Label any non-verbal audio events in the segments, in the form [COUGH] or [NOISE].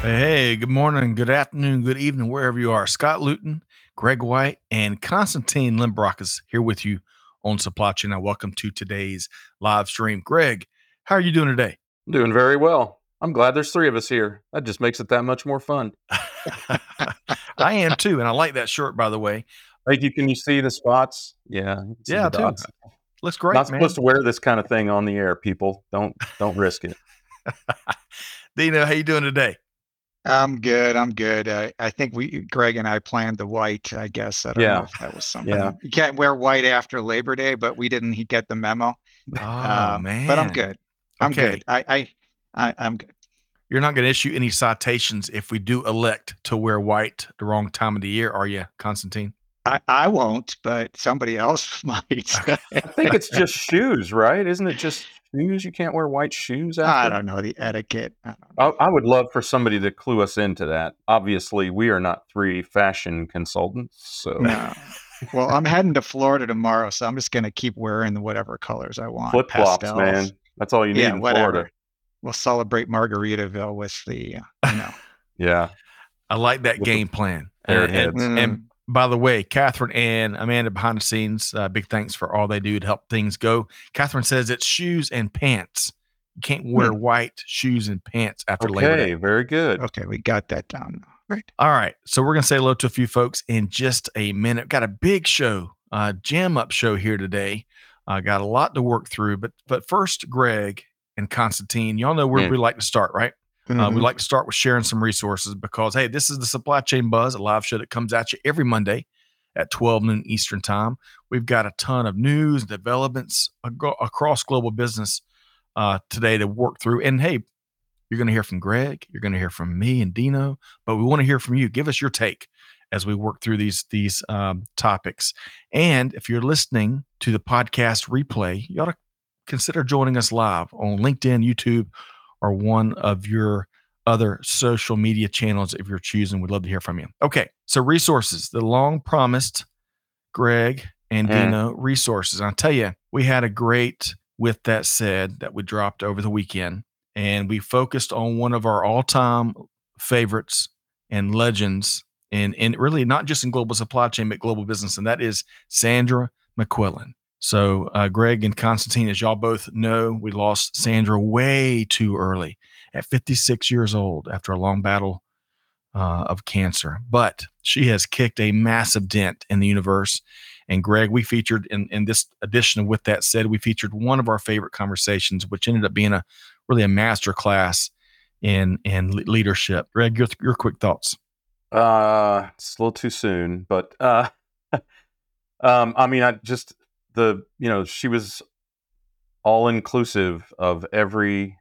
Hey, good morning, good afternoon, good evening, wherever you are. Scott Luton, Greg White, and Constantine Limberakis here with you on Supply Chain. Now, welcome to today's live stream. Greg, how are you doing today? I'm doing very well. I'm glad there's three of us here. That just makes it that much more fun. [LAUGHS] I am too, and I like that shirt, by the way. Thank you. Can you see the spots? Yeah, yeah, too. Looks great. Not man. supposed to wear this kind of thing on the air, people. Don't don't risk it. [LAUGHS] Dino, how you doing today? I'm good. I'm good. Uh, I think we, Greg and I planned the white. I guess I don't Yeah. know if that was something. Yeah. You can't wear white after Labor Day, but we didn't he get the memo. Oh man, But I'm good. I'm Okay. good. I, I, I, I'm good. You're not going to issue any citations if we do elect to wear white the wrong time of the year, are you, Constantine? I, I won't, but somebody else [LAUGHS] might. [LAUGHS] I think it's just shoes, right? Isn't it just shoes? You can't wear white shoes. After? I don't know the etiquette. I know. I, I would love for somebody to clue us into that. Obviously, we are not three fashion consultants, so No. Well, I'm heading to Florida tomorrow, so I'm just gonna keep wearing whatever colors I want. flip flops, man. That's all you need Yeah, in whatever. Florida. We'll celebrate Margaritaville with the, uh, you know. Yeah, I like that With game plan. haired And- and- heads. and by the way, Catherine and Amanda behind the scenes, uh, big thanks for all they do to help things go. Catherine says it's shoes and pants. You can't wear white shoes and pants after Labor Day. okay, very good. Okay, we got that down. Right. All right. So we're going to say hello to a few folks in just a minute. Got a big show, uh, jam up show here today. Uh, got a lot to work through. But but first, Greg and Constantine, y'all know where Mm. we like to start, right? Uh, Mhm. we like to start with sharing some resources because, hey, this is the Supply Chain Buzz, a live show that comes at you every Monday at 12 noon Eastern Time. We've got a ton of news, developments ago- across global business uh, today to work through. And hey, you're going to hear from Greg, you're going to hear from me and Dino, but we want to hear from you. Give us your take as we work through these these um, topics. And if you're listening to the podcast replay, you ought to consider joining us live on LinkedIn, YouTube, or one of your other social media channels if you're choosing. We'd love to hear from you. Okay, so resources, the long promised Greg and Mm. Dino resources. I'll tell you, we had a great with that said that we dropped over the weekend, and we focused on one of our all time favorites and legends, and, and really not just in global supply chain, but global business, and that is Sandra MacQuillan. So, uh, Greg and Constantine, as y'all both know, we lost Sandra way too early at 56 years old after a long battle uh, of cancer. But she has kicked a massive dent in the universe. And Greg, we featured in, in this edition With That Said, we featured one of our favorite conversations, which ended up being a really a master class in in leadership. Greg, your, your quick thoughts. Uh, it's a little too soon, but uh, [LAUGHS] um, I mean, I just the you know she was all inclusive of everything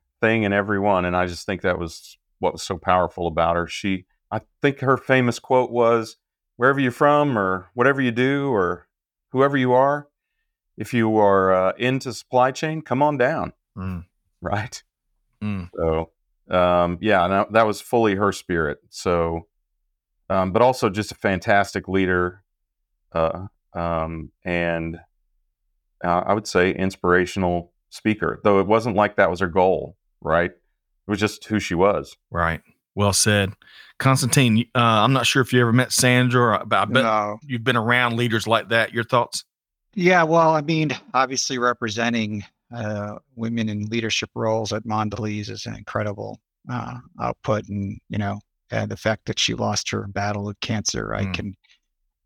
and everyone, and I just think that was what was so powerful about her. She, I think her famous quote was, "Wherever you're from, or whatever you do, or whoever you are, if you are uh, into supply chain, come on down." Mm. [LAUGHS] Right. Mm. So, um, yeah, and that- that was fully her spirit. So, um, but also just a fantastic leader, uh, um, and uh, I would say inspirational speaker. Though it wasn't like that was her goal, right? It was just who she was. Right. Well said. Constantine, uh, I'm not sure if you ever met Sandra, but I bet no. you've been around leaders like that. Your thoughts? Yeah, well, I mean, obviously representing uh, women in leadership roles at Mondelez is an incredible uh, output, and you know, uh, the fact that she lost her battle of cancer, I Mm. can,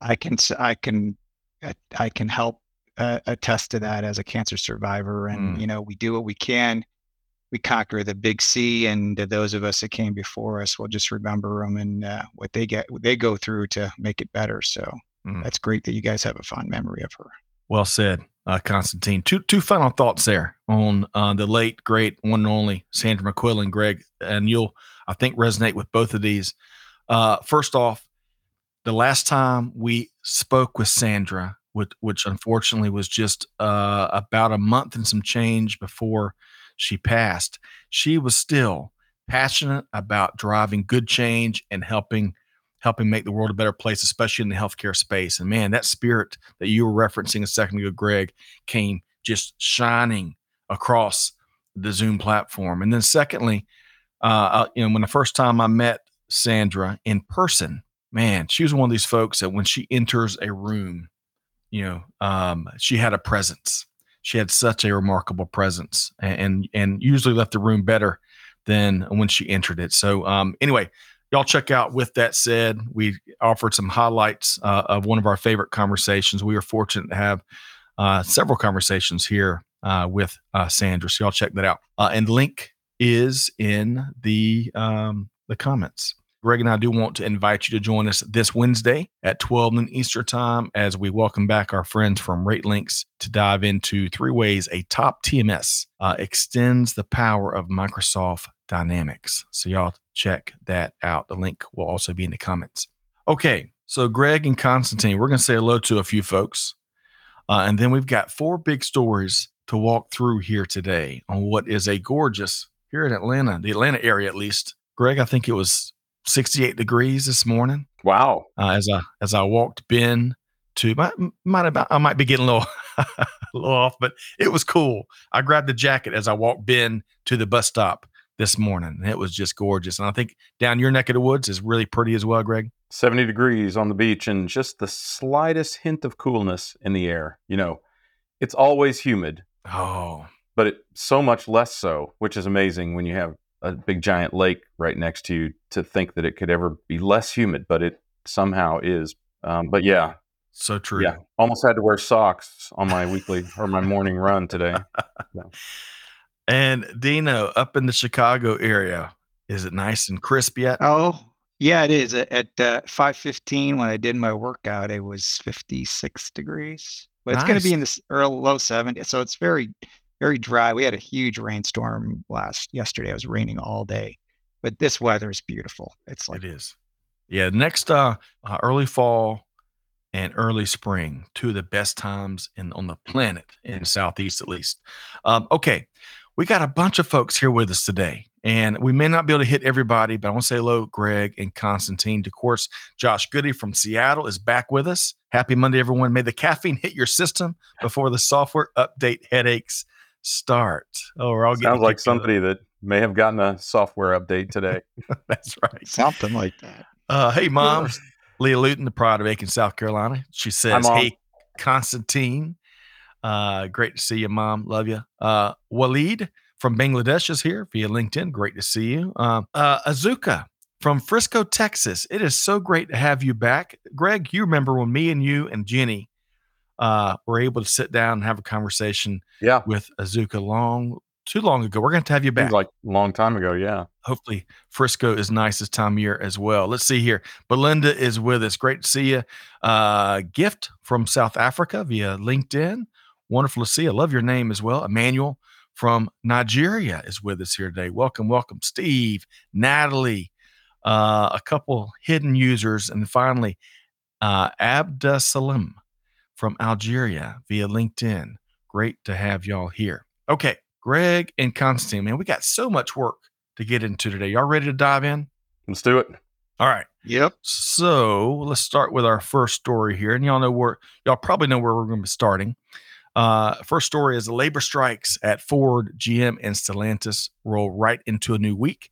I can, s- I can, uh, I can help uh, attest to that as a cancer survivor, and Mm. you know, we do what we can. We conquer the big C, and those of us that came before us, we'll just remember them and uh, what they get, what they go through to make it better. So Mm. that's great that you guys have a fond memory of her. Well said, uh, Constantine. Two two final thoughts there on uh, the late great one and only Sandra MacQuillan, Greg, and you'll I think resonate with both of these. Uh, first off, the last time we spoke with Sandra, which, which unfortunately was just uh, about a month and some change before she passed, she was still passionate about driving good change and helping helping make the world a better place, especially in the healthcare space. And man, that spirit that you were referencing a second ago, Greg, came just shining across the Zoom platform. And then secondly, uh, uh you know, when the first time I met Sandra in person, man, she was one of these folks that when she enters a room, you know, um, she had a presence. She had such a remarkable presence, and and, usually left the room better than when she entered it. So, um, anyway, y'all check out. With that said, we offered some highlights uh, of one of our favorite conversations. We are fortunate to have uh, several conversations here uh, with uh, Sandra. So y'all check that out. Uh, and link is in the um, the comments. Greg and I do want to invite you to join us this Wednesday at 12 noon Eastern Time as we welcome back our friends from RateLinx to dive into three ways a top TMS uh, extends the power of Microsoft Dynamics. So, y'all check that out. The link will also be in the comments. Okay, so Greg and Constantine, we're going to say hello to a few folks. Uh, and then we've got four big stories to walk through here today on what is a gorgeous, here in Atlanta, the Atlanta area at least. Greg, I think it was 68 degrees this morning. Wow. Uh, as I as I walked Ben to my might about I might be getting a little [LAUGHS] a little off, but it was cool. I grabbed the jacket as I walked Ben to the bus stop this morning. It was just gorgeous. And I think down your neck of the woods is really pretty as well, Greg. 70 degrees on the beach and just the slightest hint of coolness in the air. You know, it's always humid. Oh. But it so much less so, which is amazing when you have a big giant lake right next to you to think that it could ever be less humid, but it somehow is. Um, but yeah, so true. Yeah, almost had to wear socks on my weekly or my morning run today. Yeah. [LAUGHS] And Dino, up in the Chicago area, is it nice and crisp yet? Oh, yeah, it is. At, uh, 5:15 when I did my workout, it was 56 degrees. But it's going to be in the early low 70s, so it's very very dry. We had a huge rainstorm last yesterday. It was raining all day, but this weather is beautiful. It's like it is. Yeah, next uh, uh, early fall and early spring, two of the best times in on the planet in southeast at least. Um, okay, we got a bunch of folks here with us today, and we may not be able to hit everybody, but I want to say hello, Greg and Constantine. Of course, Josh Goody from Seattle is back with us. Happy Monday, everyone. May the caffeine hit your system before the software update headaches start. Oh, we're all sounds like somebody that may have gotten a software update today. [LAUGHS] That's right. Something like that. Uh, hey, mom, Leah Luton, the pride of Aiken, South Carolina. She says, "Hey, Constantine, uh, great to see you, mom. Love you." Uh, Waleed from Bangladesh is here via LinkedIn. Great to see you. Uh, uh, Azuka from Frisco, Texas. It is so great to have you back, Greg. You remember when me and you and Jenny uh, were able to sit down and have a conversation yeah. with Azuka long too long ago. We're going to have you back. Like a long time ago, yeah. Hopefully Frisco is nice this time of year as well. Let's see here. Belinda is with us. Great to see you. Uh, gift from South Africa via LinkedIn. Wonderful to see you. Love your name as well. Emmanuel from Nigeria is with us here today. Welcome, welcome, Steve, Natalie, uh, a couple hidden users, and finally, uh, Abda Salim from Algeria via LinkedIn. Great to have y'all here. Okay, Greg and Constantine, man, we got so much work to get into today. Y'all ready to dive in? Let's do it. All right. Yep. So let's start with our first story here. And y'all know where, y'all probably know where we're going to be starting. Uh, first story is the labor strikes at Ford, GM, and Stellantis roll right into a new week.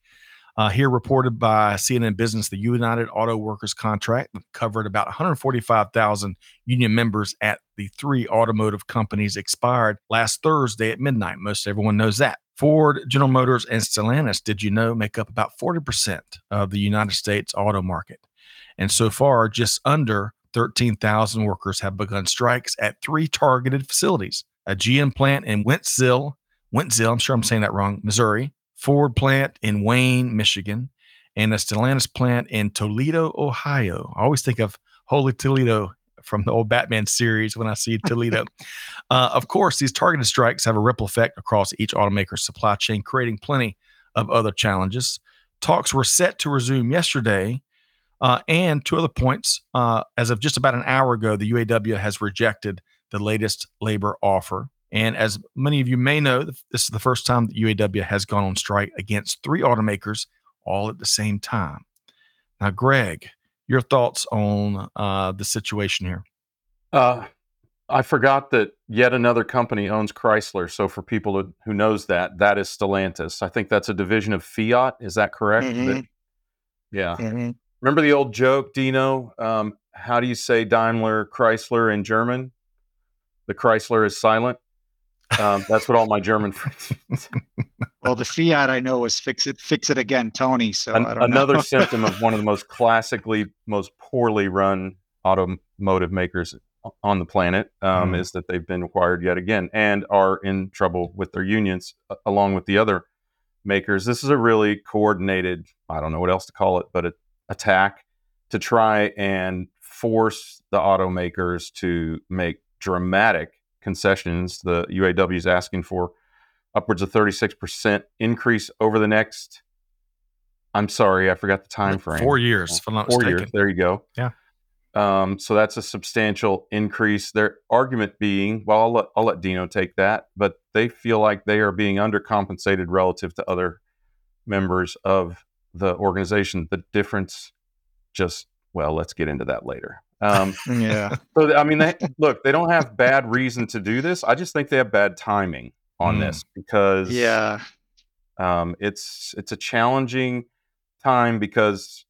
Uh, here reported by CNN Business, the United Auto Workers contract covered about 145,000 union members at the three automotive companies expired last Thursday at midnight. Most everyone knows that. Ford, General Motors, and Stellantis, did you know, make up about 40% of the United States auto market. And so far, just under 13,000 workers have begun strikes at three targeted facilities a GM plant in Wentzville, Wentzville, I'm sure I'm saying that wrong, Missouri, Ford plant in Wayne, Michigan, and a Stellantis plant in Toledo, Ohio. I always think of Holy Toledo from the old Batman series when I see [LAUGHS] Toledo. uh, of course, these targeted strikes have a ripple effect across each automaker's supply chain, creating plenty of other challenges. Talks were set to resume yesterday Uh, and two other points. Uh, as of just about an hour ago, the UAW has rejected the latest labor offer. And as many of you may know, this is the first time that UAW has gone on strike against three automakers all at the same time. Now, Greg, your thoughts on uh, the situation here? Uh, I forgot that yet another company owns Chrysler. So for people who, who knows that, that is Stellantis. I think that's a division of Fiat. Is that correct? Mhm. That- yeah. Mhm. Remember the old joke, Dino? Um, how do you say Daimler Chrysler in German? The Chrysler is silent. Um, that's what all my German friends. Well, the Fiat I know was fix it, fix it again, Tony. So An- I don't another [LAUGHS] symptom of one of the most classically, most poorly run automotive makers on the planet um, Mhm. is that they've been acquired yet again and are in trouble with their unions along with the other makers. This is a really coordinated, I don't know what else to call it, but a, attack to try and force the automakers to make dramatic concessions. The UAW is asking for upwards of 36% increase over the next I'm sorry, I forgot the time frame. Four years, if I'm not Four mistaken. years. There you go. Yeah. Um, so that's a substantial increase. Their argument being, well, I'll let, I'll let Dino take that, but they feel like they are being undercompensated relative to other members of the organization. The difference, just well, let's get into that later. Um, [LAUGHS] yeah. so I mean, they, look, they don't have bad reason to do this. I just think they have bad timing on Mm. this because Yeah. um, it's it's a challenging time because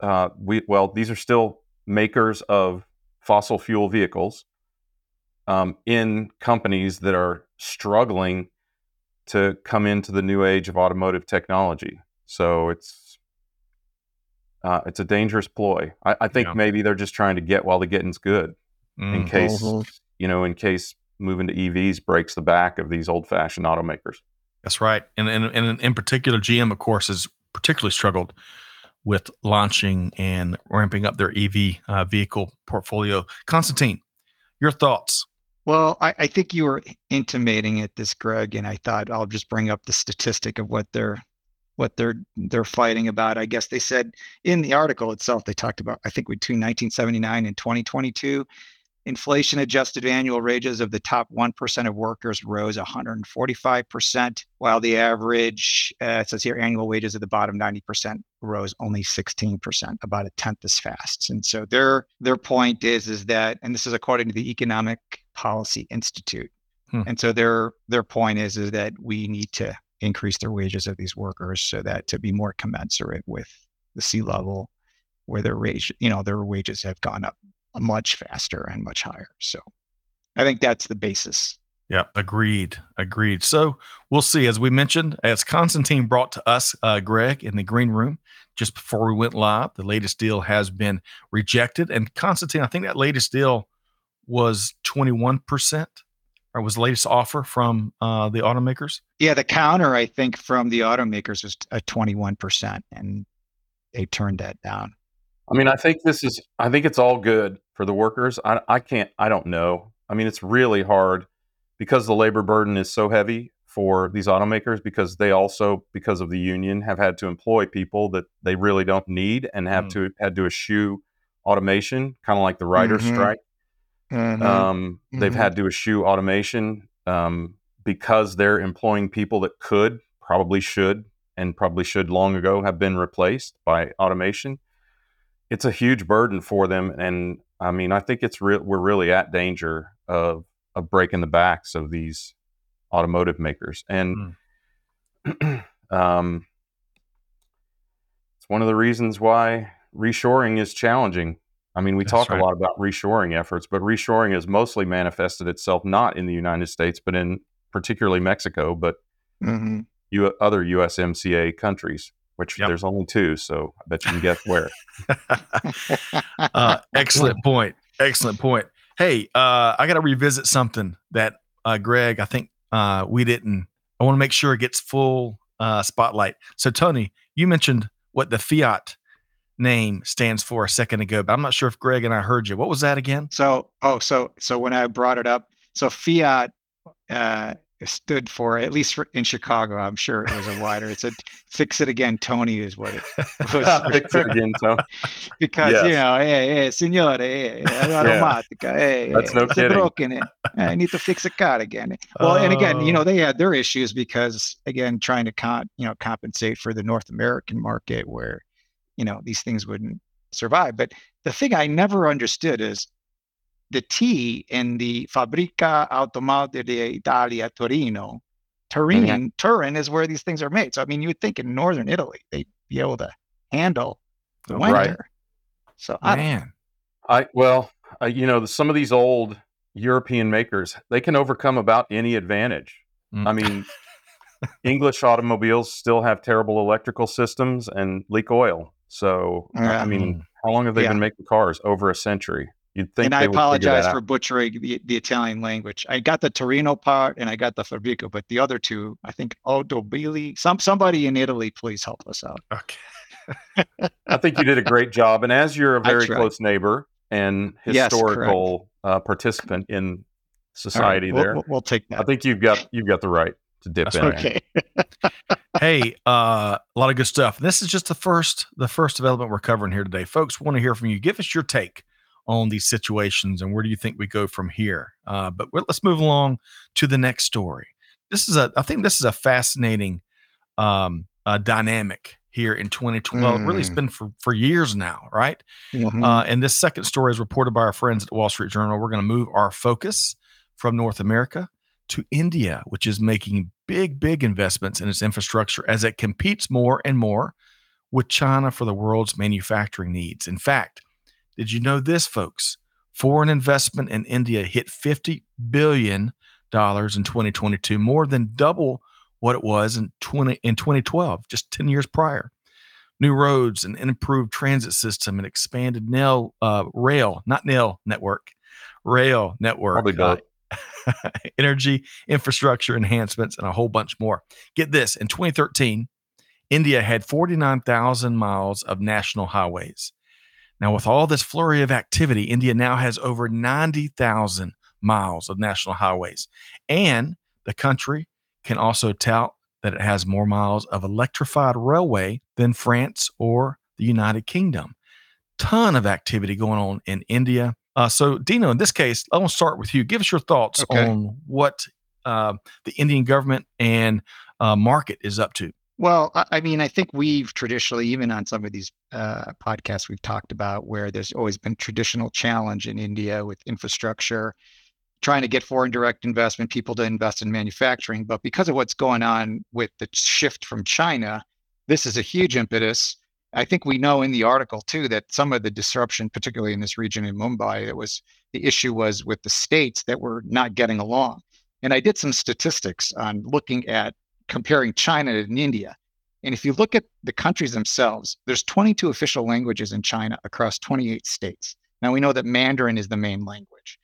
uh, we well these are still makers of fossil fuel vehicles um, in companies that are struggling to come into the new age of automotive technology. So it's uh, it's a dangerous ploy. I, I think Yeah. maybe they're just trying to get while the getting's good in Mm. case Mhm. you know in case moving to EVs breaks the back of these old fashioned automakers. That's right. And, and, and in particular, GM, of course, has particularly struggled with launching and ramping up their EV uh, vehicle portfolio. Constantine, your thoughts? Well, I, I think you were intimating at this Greg, and I thought I'll just bring up the statistic of what they're what they're they're fighting about. I guess they said in the article itself they talked about I think between 1979 and 2022, inflation adjusted annual wages of the top 1% of workers rose 145%, while the average uh, it says here annual wages of the bottom 90% rose only 16%, about a tenth as fast. And so their their point is is that and this is according to the Economic Policy Institute. Hmm. And so their their point is is that we need to increase the wages of these workers so that to be more commensurate with the C-level where their wage, you know, their wages have gone up much faster and much higher. So I think that's the basis. Yeah, agreed. Agreed. So we'll see. As we mentioned, as Constantine brought to us, uh, Greg, in the green room just before we went live, the latest deal has been rejected. And Constantine, I think that latest deal was 21%, or was the latest offer from uh, the automakers. Yeah, the counter I think from the automakers was a 21% and they turned that down. I mean, I think this is. I think it's all good for the workers. I, I can't. I don't know. I mean, it's really hard because the labor burden is so heavy for these automakers because they also, because of the union, have had to employ people that they really don't need and have Mm. to had to eschew automation, kind of like the writers' Mhm. strike. Um, They've Mhm. had to eschew automation um, because they're employing people that could, probably should, and probably should long ago have been replaced by automation. It's a huge burden for them, and I mean, I think it's real. We're really at danger of of breaking the backs of these automotive makers, and [CLEARS THROAT] um, it's one of the reasons why reshoring is challenging. I mean, we That's talk right. a lot about reshoring efforts, but reshoring has mostly manifested itself not in the United States, but in particularly Mexico, but Mhm. U- other USMCA countries, which Yep. there's only two. So I bet you can guess where. [LAUGHS] uh, excellent point. Excellent point. Hey, uh, I got to revisit something that uh, Greg, I think uh, we didn't. I want to make sure it gets full uh, spotlight. So, Tony, you mentioned what the Fiat name stands for a second ago, but I'm not sure if Greg and I heard you. What was that again? So, oh, so so when I brought it up, so fiat, uh, stood for, at least for, in Chicago. I'm sure it was a wider. It's a "Fix It Again, Tony" is what it [LAUGHS] was. [LAUGHS] Fix it again, Tony. because Yes. you know, hey, hey, signore, hey, hey, [LAUGHS] automatica, hey, That's hey, no it's kidding. broken. eh, I need to fix a car again. Well, and again, you Oh. know, they had their issues because again, trying to con, you know, compensate for the North American market where, you know, these things wouldn't survive. But the thing I never understood is the T in the Fabbrica Automobile d'Italia Torino, Turin, Turin is where these things are made. So I mean, you would think in northern Italy they'd be able to handle the winter. Right. So I don't Man, I well, uh, you know, some of these old European makers they can overcome about any advantage. Mm. I mean, [LAUGHS] English automobiles still have terrible electrical systems and leak oil. So I- Yeah. I mean, Mm. how long have they Yeah. been making cars? Over a century. You'd think. and I they would apologize for butchering the, the Italian language. I got the Torino part and I got the Fabbrica, but the other two, I think Autobili, some somebody in Italy, please help us out. okay. [LAUGHS] I think you did a great job. And as you're a very close neighbor and Yes, historical uh, participant in All right, society, we'll- there, we'll, we'll take I think you've got you've got the right to dip That's in. Okay. [LAUGHS] hey, uh, a lot of good stuff. This is just the first the first development we're covering here today, folks. Want to hear from you? Give us your take on these situations and where do you think we go from here? Uh, but we- let's move along to the next story. This is a I think this is a fascinating um, uh, dynamic here in 2012. Really, it's been for for years now, right? Mhm. Uh, and this second story is reported by our friends at the Wall Street Journal. We're going to move our focus from North America to India, which is making big, big investments in its infrastructure as it competes more and more with China for the world's manufacturing needs. In fact, did you know this, folks? Foreign investment in India hit $50 billion in 2022, more than double what it was in 20 in 2012, just 10 years prior new roads and an improved transit system and expanded nail uh, rail, not nail network, rail network, Probably both. [LAUGHS] energy infrastructure enhancements, and a whole bunch more. Get this: in 2013, India had 49,000 miles of national highways. Now, with all this flurry of activity, India now has over 90,000 miles of national highways, and the country can also tout that it has more miles of electrified railway than France or the United Kingdom. Ton of activity going on in India. Uh, so, Dino, in this case, I want to start with you. Give us your thoughts Okay. on what uh, the Indian government and uh, market is up to. Well, I, I mean, I think we've traditionally, even on some of these uh, podcasts we've talked about, where there's always been traditional challenge in India with infrastructure, trying to get foreign direct investment, people to invest in manufacturing. But because of what's going on with the shift from China, this is a huge impetus. I think we know in the article too that some of the disruption, particularly in this region in Mumbai, it was the issue was with the states that were not getting along. And I did some statistics on looking at comparing China and India. And if you look at the countries themselves, there's 22 official languages in China across 28 states. Now we know that Mandarin is the main language.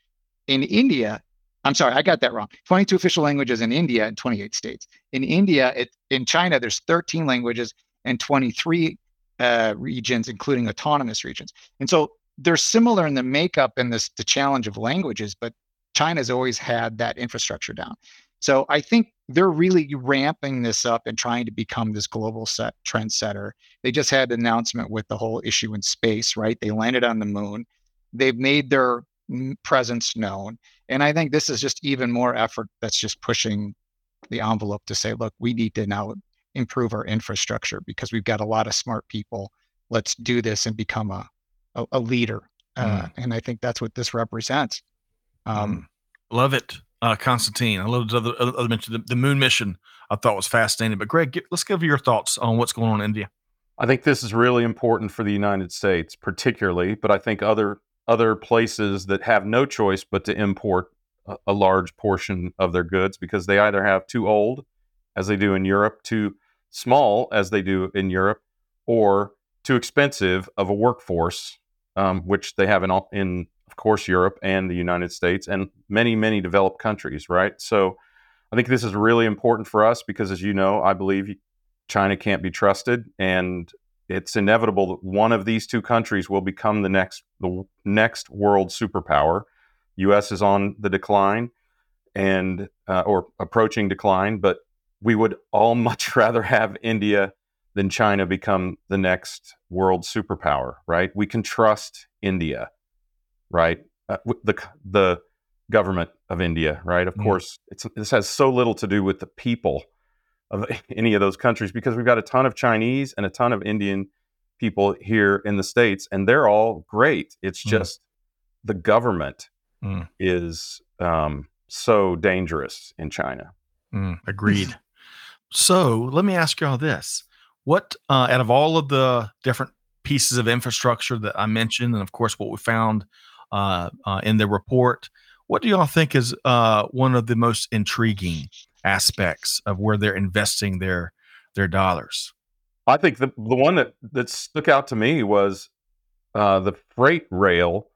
In India, I'm sorry, I got that wrong. 22 official languages in India and 28 states. In India, it, in China, there's 13 languages and 23 uh, regions, including autonomous regions. And so they're similar in the makeup and this the challenge of languages, but China's always had that infrastructure down. So I think they're really ramping this up and trying to become this global set trendsetter. They just had an announcement with the whole issue in space, right? They landed on the moon. They've made their presence known. And I think this is just even more effort that's just pushing the envelope to say, look, we need to now improve our infrastructure because we've got a lot of smart people. Let's do this and become a, a, a leader. Uh, and I think that's what this represents. Um, Love it, uh, Constantine. I love the other, other mention the, the moon mission. I thought was fascinating. But Greg, get, let's give your thoughts on what's going on in India. I think this is really important for the United States, particularly, but I think other other places that have no choice but to import a, a large portion of their goods because they either have too old, as they do in Europe, too small, as they do in Europe, or too expensive of a workforce, um, which they have in, all, in, of course, Europe and the United States and many, many developed countries, right? So I think this is really important for us because, as you know, I believe China can't be trusted, and it's inevitable that one of these two countries will become the next the next world superpower. U.S. is on the decline, and uh, or approaching decline. But we would all [LAUGHS] much rather have India than China become the next world superpower, right? We can trust India, right? Uh, the the government of India, right? Of mm. course, this has so little to do with the people of [LAUGHS] any of those countries because we've got a ton of Chinese and a ton of Indian people here in the states, and they're all great. It's mm. just the government mm. is um, so dangerous in China. Mm, agreed. So let me ask you all this: What uh, out of all of the different pieces of infrastructure that I mentioned, and of course what we found uh, uh, in the report, what do y'all think is uh, one of the most intriguing aspects of where they're investing their their dollars? I think the the one that that stuck out to me was uh, the freight rail,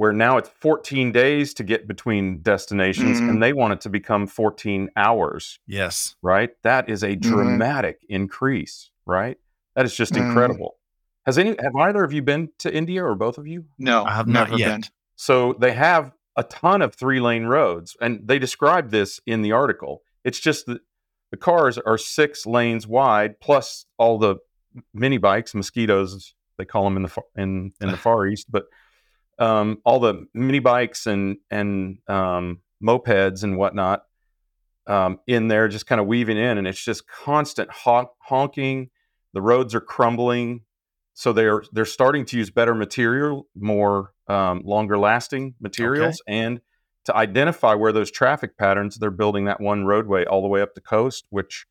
where now it's 14 days to get between destinations, mm-hmm. and they want it to become 14 hours. Yes, right. That is a mm-hmm. dramatic mm-hmm. increase. Right. That is just mm-hmm. incredible. Has any have either of you been to India or both of you? No, I have not yet. Been. So they have a ton of three lane roads. And they describe this in the article. It's just that the cars are six lanes wide, plus all the mini bikes, mosquitoes, they call them in the in in the [LAUGHS] Far East, but um, all the mini bikes and and um, mopeds and whatnot um, in there, just kind of weaving in, and it's just constant honk- honking. The roads are crumbling, so they're they're starting to use better material, more um, longer lasting materials okay. and to identify where those traffic patterns they're building that one roadway all the way up the coast which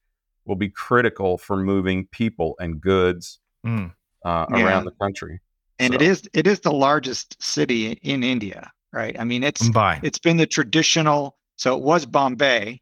will be critical for moving people and goods mm. uh, yeah. around the country and so. it is it is the largest city in india right i mean it's Mumbai. it's been the traditional so it was bombay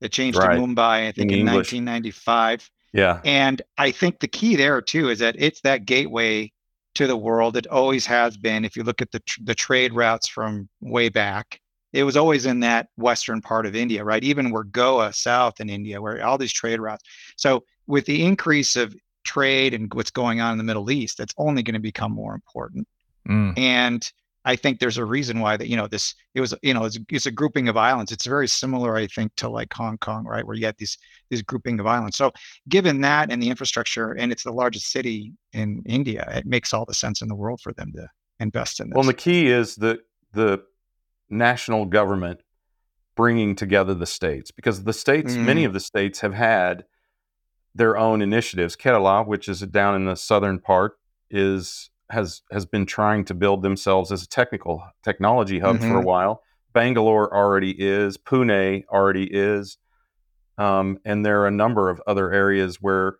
that changed right. to mumbai i think in, in 1995 yeah and i think the key there too is that it's that gateway to the world. It always has been. If you look at the tr- the trade routes from way back, it was always in that western part of India, right? Even where Goa, south in India, where all these trade routes. So with the increase of trade and what's going on in the Middle East, that's only going to become more important. Mm. And I think there's a reason why that you know this it was you know it's, it's, a grouping of islands. It's very similar, I think, to like Hong Kong, right, where you had these these grouping of islands. So given that and the infrastructure, and it's the largest city in India, it makes all the sense in the world for them to invest in this. Well, the key is the the national government bringing together the states because the states, mm. many of the states, have had their own initiatives. Kerala, which is down in the southern part, is has has been trying to build themselves as a technical technology hub mm-hmm. for a mm-hmm. while. Bangalore already is, Pune already is, um, and there are a number of other areas where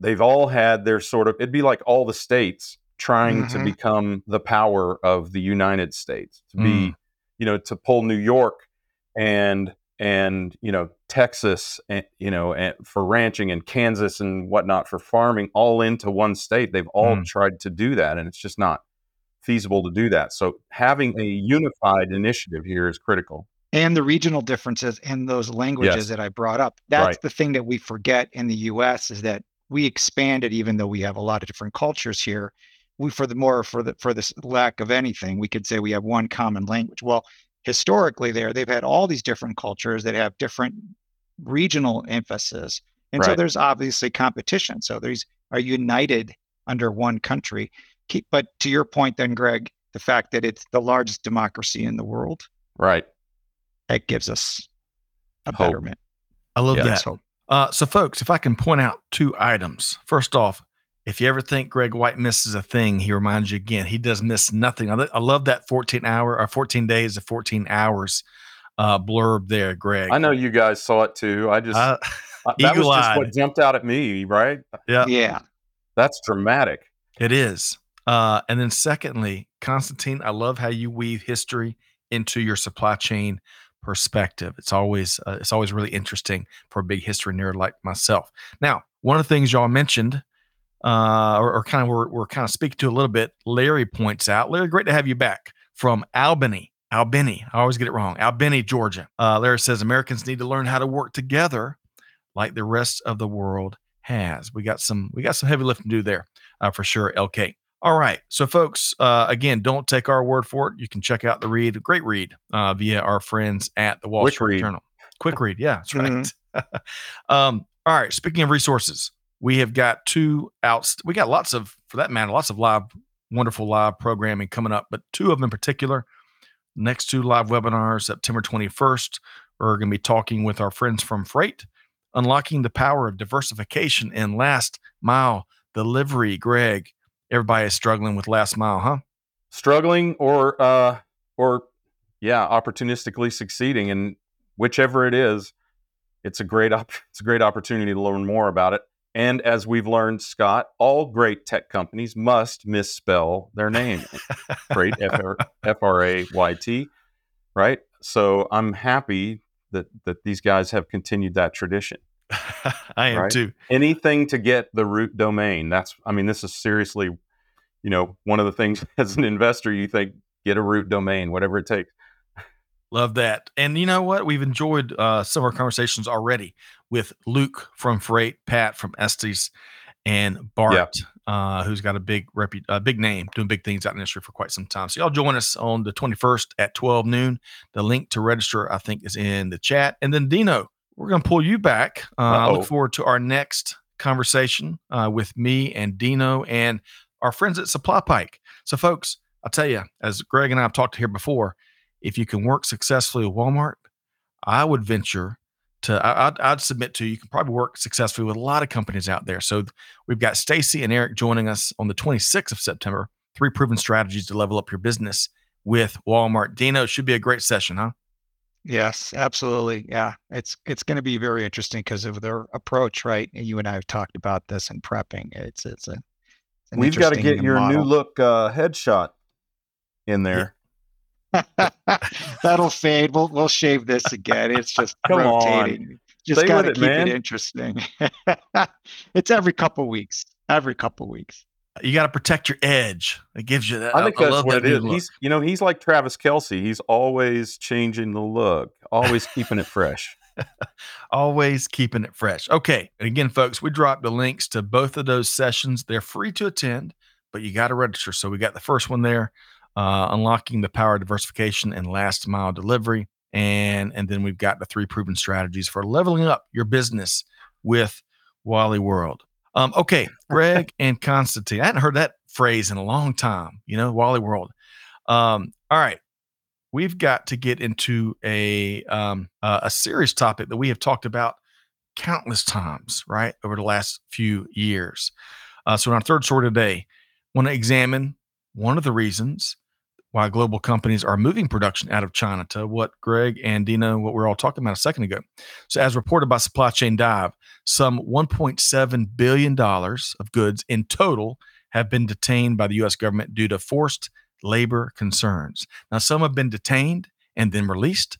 they've all had their sort of. It'd be like all the states trying mm-hmm. to become the power of the United States to mm. be, you know, to pull New York and and you know Texas, and, you know, and for ranching and Kansas and whatnot for farming, all into one state. They've all mm. tried to do that, and it's just not feasible to do that. So having a unified initiative here is critical. And the regional differences and those languages yes. that I brought up. That's right. the thing that we forget in the U.S. is that we expanded, even though we have a lot of different cultures here. We, for the more for the for this lack of anything, we could say we have one common language. Well, historically there they've had all these different cultures that have different regional emphasis and right. so there's obviously competition so these are united under one country. But to your point then greg the fact that it's the largest democracy in the world right. that gives us a hope. betterment. I love yeah, that. Uh, so folks if i can point out two items. First off if you ever think Greg White misses a thing, he reminds you again. He does miss nothing. I, I love that 14 hour or 14 days of 14 hours uh, blurb there, Greg. I know you guys saw it too. I just uh, [LAUGHS] that was just what jumped out at me, right? Yeah, yeah. That's dramatic. It is. Uh, and then secondly, Constantine, I love how you weave history into your supply chain perspective. It's always uh, it's always really interesting for a big history nerd like myself. Now, one of the things y'all mentioned uh, or, or kind of we're, we're kind of speaking to a little bit, Larry points out. Larry, great to have you back from Albany. Albany, I always get it wrong. Albany, Georgia. Uh, Larry says Americans need to learn how to work together, like the rest of the world has. We got some we got some heavy lifting to do there uh, for sure. LK. All right. So, folks, uh, again, don't take our word for it. You can check out the read, great read, uh, via our friends at the Wall Quick Street read. Journal. Quick read. Yeah, that's right. Mhm. [LAUGHS] um, all right. Speaking of resources, we have got two outs. We got lots of, for that matter, lots of live, wonderful live programming coming up, but two of them in particular. Next two live webinars, September 21st, we're going to be talking with our friends from Frayt, unlocking the power of diversification in last mile delivery. Greg, everybody is struggling with last mile, huh? struggling or uh or yeah opportunistically succeeding and whichever it is it's a great op- it's a great opportunity to learn more about it and as we've learned scott all great tech companies must misspell their name. great f-r-a-y-t right so i'm happy that that these guys have continued that tradition [LAUGHS] I am Right. too. anything to get the root domain that's i mean this is seriously you know one of the things [LAUGHS] as an investor you think get a root domain whatever it takes Love that. And you know what? We've enjoyed uh, some of our conversations already with Luke from Frayt, Pat from Estes, and Bart, uh, who's got a big repu- a big name, doing big things out in the industry for quite some time. So y'all join us on the 21st at 12 noon. The link to register, I think, is in the chat. And then Dino, we're going to pull you back. Uh, I look forward to our next conversation uh, with me and Dino and our friends at SupplyPike. So, folks, I'll tell you, as Greg and I have talked here before, if you can work successfully with Walmart, I would venture to, I, I'd, I'd submit to you, you can probably work successfully with a lot of companies out there. So we've got Stacy and Eric joining us on the 26th of September, three proven strategies to level up your business with Walmart. Dino, should be a great session, huh? Yes, absolutely. Yeah, it's it's going to be very interesting because of their approach, right? And You and I have talked about this in prepping. It's it's a it's an we've got to get your new look uh headshot in there [LAUGHS] That'll fade. We'll we'll shave this again. It's just [LAUGHS] Come on. rotating. Just Stay got to it, keep man. it interesting. [LAUGHS] it's every couple weeks. Every couple weeks. You got to protect your edge. It gives you that. i think that's love what that it new is look. he's you know he's like travis kelce he's always changing the look always keeping it fresh always keeping it fresh. Okay. And again, folks, we dropped the links to both of those sessions. They're free to attend, but you got to register. So we got the first one there, uh, unlocking the power of diversification and last mile delivery. And, and then we've got the three proven strategies for leveling up your business with Wally World. Um, okay, Greg [LAUGHS] and Constantine. I hadn't heard that phrase in a long time, you know, Wally World. Um, all right we've got to get into a um, uh, a serious topic that we have talked about countless times, right, over the last few years. Uh, so, in our third story today, want to examine one of the reasons why global companies are moving production out of China to what Greg and Dino, what we are all talking about a second ago. So, as reported by Supply Chain Dive, some $1.7 billion of goods in total have been detained by the U.S. government due to forced labor concerns. Now, some have been detained and then released.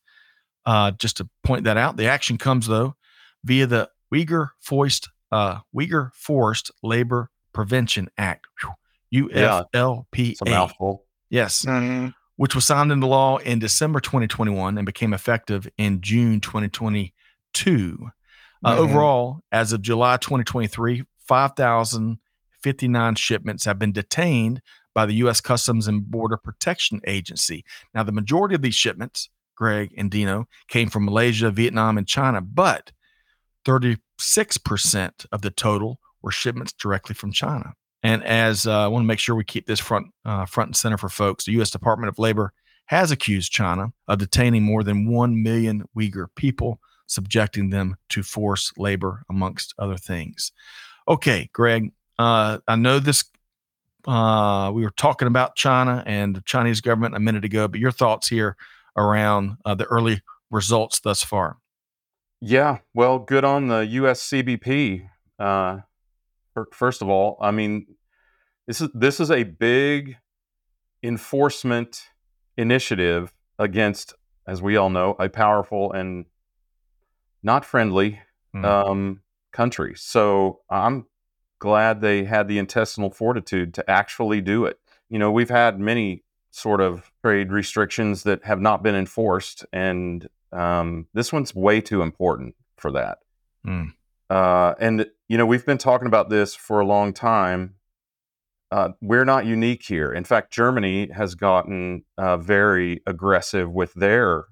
Uh, just to point that out, the action comes though via the Uyghur Forced uh, Uyghur Forced Labor Prevention Act, Whew. Yeah. UFLPA. it's a mouthful Yes, Mhm. which was signed into law in December 2021 and became effective in June 2022. Uh, Mhm. Overall, as of July 2023, 5,059 shipments have been detained by the U.S. Customs and Border Protection Agency. Now, the majority of these shipments, Greg and Dino, came from Malaysia, Vietnam, and China, but 36% of the total were shipments directly from China. And as uh, I want to make sure we keep this front uh, front and center for folks, the U.S. Department of Labor has accused China of detaining more than one million Uyghur people, subjecting them to forced labor, amongst other things. Okay, Greg, uh, I know this. Uh, we were talking about China and the Chinese government a minute ago, but your thoughts here around uh, the early results thus far? yeah well good on the us cbp uh first of all i mean this is this is a big enforcement initiative against as we all know a powerful and not friendly Hmm. um, country so i'm glad they had the intestinal fortitude to actually do it you know we've had many sort of trade restrictions that have not been enforced and um, this one's way too important for that Hmm. Uh, and you know we've been talking about this for a long time uh, we're not unique here. In fact, Germany has gotten uh, very aggressive with their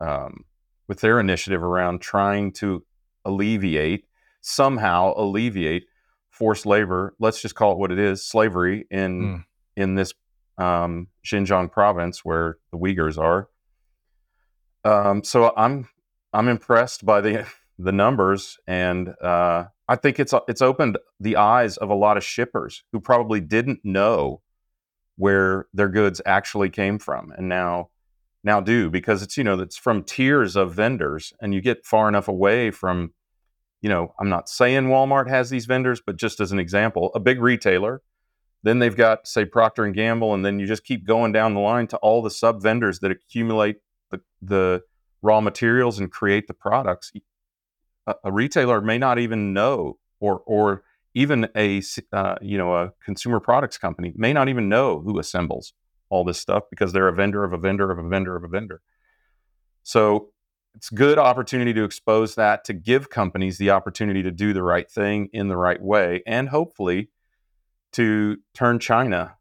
um, with their initiative around trying to alleviate somehow alleviate forced labor. Let's just call it what it is: slavery in mm. in this um, Xinjiang province where the Uyghurs are. Um, so I'm I'm impressed by the [LAUGHS] the numbers, and uh, I think it's it's opened the eyes of a lot of shippers who probably didn't know where their goods actually came from, and now now do because it's you know it's from tiers of vendors, and you get far enough away from you know I'm not saying Walmart has these vendors, but just as an example, a big retailer. Then they've got say Procter and Gamble, and then you just keep going down the line to all the sub vendors that accumulate the the raw materials and create the products. A, a retailer may not even know, or or even a uh, you know a consumer products company may not even know who assembles all this stuff because they're a vendor of a vendor of a vendor of a vendor. So it's good opportunity to expose that to give companies the opportunity to do the right thing in the right way and hopefully to turn China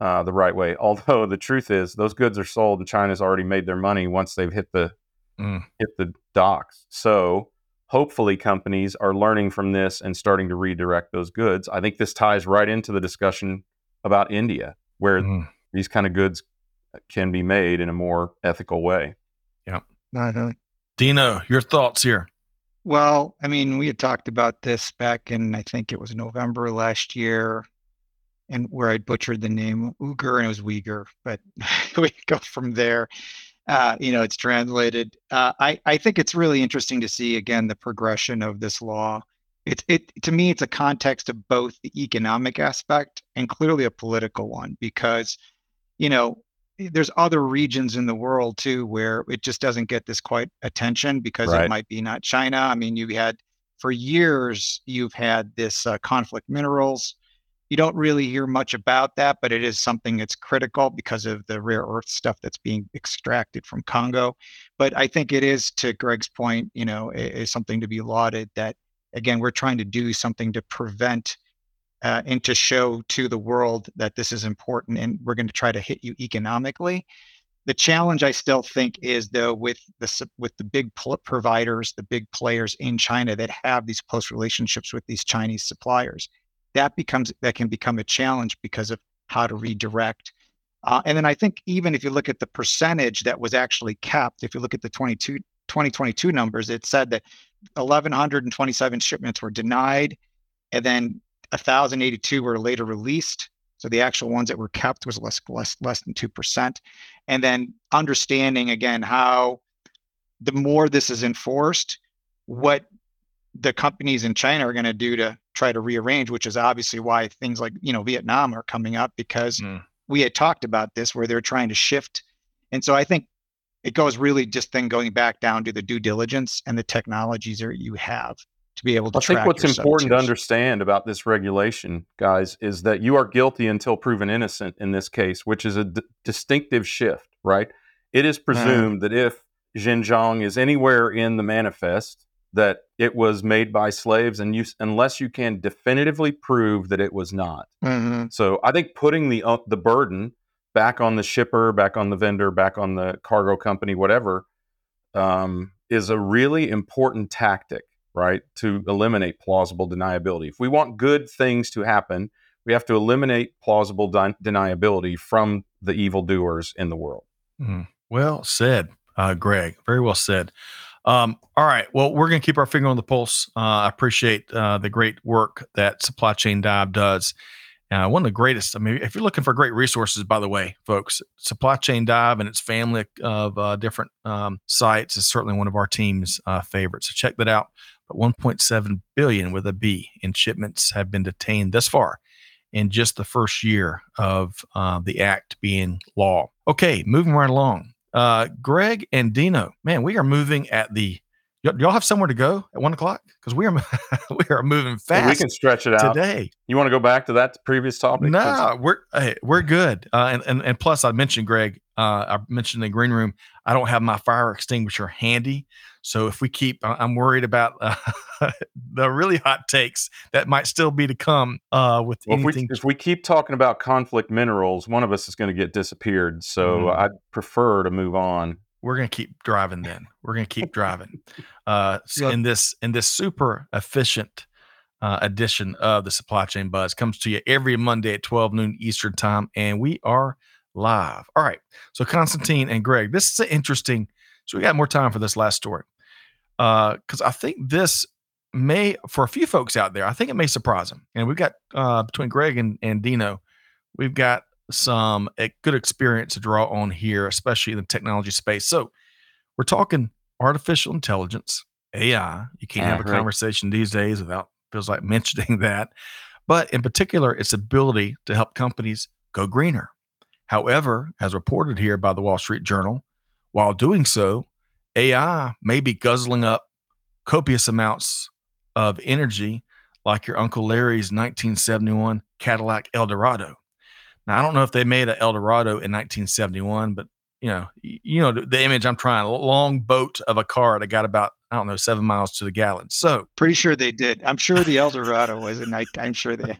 uh, the right way. [LAUGHS] Although the truth is, those goods are sold and China's already made their money once they've hit the mm. hit the docks. So hopefully companies are learning from this and starting to redirect those goods. I think this ties right into the discussion about India, where mm. these kind of goods can be made in a more ethical way. Yeah. Uh-huh. Dino, your thoughts here? Well, I mean, we had talked about this back in, I think it was November last year, and where I butchered the name Uyghur and it was Uyghur, but [LAUGHS] we go from there uh, you know, it's translated. Uh, I I think it's really interesting to see again the progression of this law. It's it to me it's a context of both the economic aspect and clearly a political one because, you know, there's other regions in the world too where it just doesn't get this quite attention because right. it might be not China. I mean, you had for years you've had this uh, conflict minerals you don't really hear much about that, but it is something that's critical because of the rare earth stuff that's being extracted from Congo. But I think it is, to Greg's point, you know, is something to be lauded that, again, we're trying to do something to prevent uh, and to show to the world that this is important and we're going to try to hit you economically. The challenge I still think is though with the with the big providers, the big players in China that have these close relationships with these Chinese suppliers that becomes that can become a challenge because of how to redirect. Uh, and then I think even if you look at the percentage that was actually capped, if you look at the 22, 2022 numbers, it said that 1,127 shipments were denied, and then 1,082 were later released. So the actual ones that were kept was less less less than two percent. And then understanding again how the more this is enforced, what the companies in China are going to do to try to rearrange, which is obviously why things like you know Vietnam are coming up because mm. we had talked about this where they're trying to shift, and so I think it goes really just then going back down to the due diligence and the technologies that you have to be able to. Track. I think what's important to understand about this regulation, guys, is that you are guilty until proven innocent in this case, which is a d- distinctive shift, right? It is mm-hmm. presumed mm. that if Xinjiang is anywhere in the manifest that it was made by slaves and you unless you can definitively prove that it was not. Mm-hmm. so i think putting the uh, the burden back on the shipper back on the vendor back on the cargo company whatever um, is a really important tactic right to eliminate plausible deniability. If we want good things to happen we have to eliminate plausible de- deniability from the evildoers in the world. Mm. well said uh, greg. Very well said um, all right. Well, we're going to keep our finger on the pulse. Uh, I appreciate uh, the great work that Supply Chain Dive does. Uh, one of the greatest. I mean, if you're looking for great resources, by the way, folks, Supply Chain Dive and its family of uh, different um, sites is certainly one of our team's uh, favorites. So check that out. But 1.7 billion with a B in shipments have been detained thus far in just the first year of uh, the act being law. Okay, moving right along. Uh, Greg and Dino, man, we are moving at the. Y- y'all have somewhere to go at one o'clock because we are [LAUGHS] we are moving fast. we can stretch it out today. You want to go back to that previous topic? No, we're hey, we're good. Uh, and, and and plus, I mentioned Greg. Uh, I mentioned the green room. I don't have my fire extinguisher handy. So if we keep, I'm worried about uh, [LAUGHS] the really hot takes that might still be to come uh, with well, anything. If we, if we, keep talking about conflict minerals, one of us is going to get disappeared. So mm. I'd prefer to move on. We're going to keep driving then. We're going to keep driving uh, yep. in this in this super efficient uh, edition of the Supply Chain Buzz comes to you every Monday at 12 noon Eastern Time, and we are live. All right. So Constantine and Greg, this is an interesting. So we got more time for this last story because uh, I think this may, for a few folks out there, I think it may surprise them. And we've got uh, between Greg and, and Dino, we've got some a good experience to draw on here, especially in the technology space. So we're talking artificial intelligence, AI. You can't have a conversation these days without feels like [LAUGHS] mentioning that. But in particular, its ability to help companies go greener. However, as reported here by the Wall Street Journal, while doing so, AI may be guzzling up copious amounts of energy like your Uncle Larry's 1971 Cadillac Eldorado. Now, I don't know if they made an Eldorado in 1971, but you know, you know the image I'm trying, a long boat of a car that got about I don't know seven miles to the gallon. So pretty sure they did. I'm sure the Eldorado was a night. I'm sure they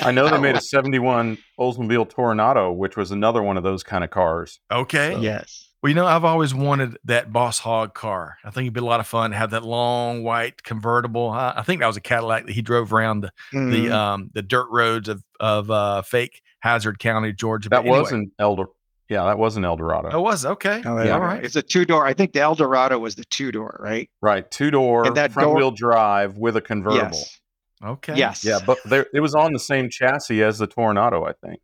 I know they made a 71 Oldsmobile Toronado, which was another one of those kind of cars. Okay. So. Yes. Well, you know, I've always wanted that Boss Hog car. I think it'd be a lot of fun to have that long white convertible. I, I think that was a Cadillac that he drove around the mm. the um the dirt roads of of uh, fake Hazard County, Georgia. That anyway. was an Elder. Yeah, that was an Eldorado. It was okay. Oh, yeah. All right. It's a two door. I think the Eldorado was the two door, right? Right, two door, front door, wheel drive with a convertible. Yes. Okay. Yes. Yeah, but there, it was on the same chassis as the Toronado, I think.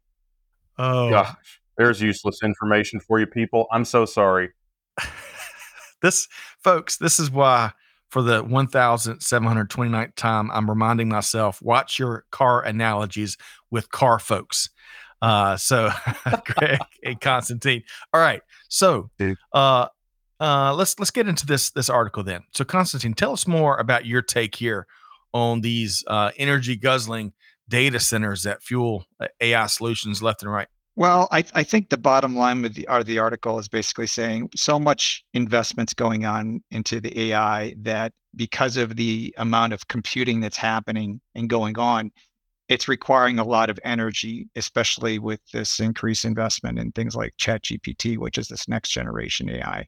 Oh gosh, there's useless information for you people. I'm so sorry. [LAUGHS] this, folks, this is why for the 1729th time I'm reminding myself watch your car analogies with car folks. Uh, so [LAUGHS] Greg and Constantine. All right. So uh, uh, let's let's get into this this article then. So Constantine, tell us more about your take here on these uh, energy guzzling data centers that fuel uh, AI solutions left and right? Well, I, I think the bottom line with the, the article is basically saying so much investments going on into the AI that because of the amount of computing that's happening and going on, it's requiring a lot of energy, especially with this increased investment in things like ChatGPT, which is this next generation AI.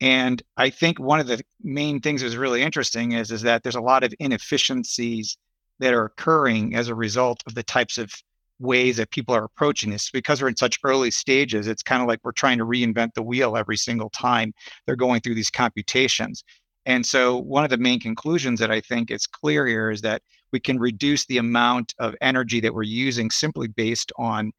And I think one of the main things that's really interesting is, is that there's a lot of inefficiencies that are occurring as a result of the types of ways that people are approaching this. Because we're in such early stages, it's kind of like we're trying to reinvent the wheel every single time they're going through these computations. And so, one of the main conclusions that I think is clear here is that we can reduce the amount of energy that we're using simply based on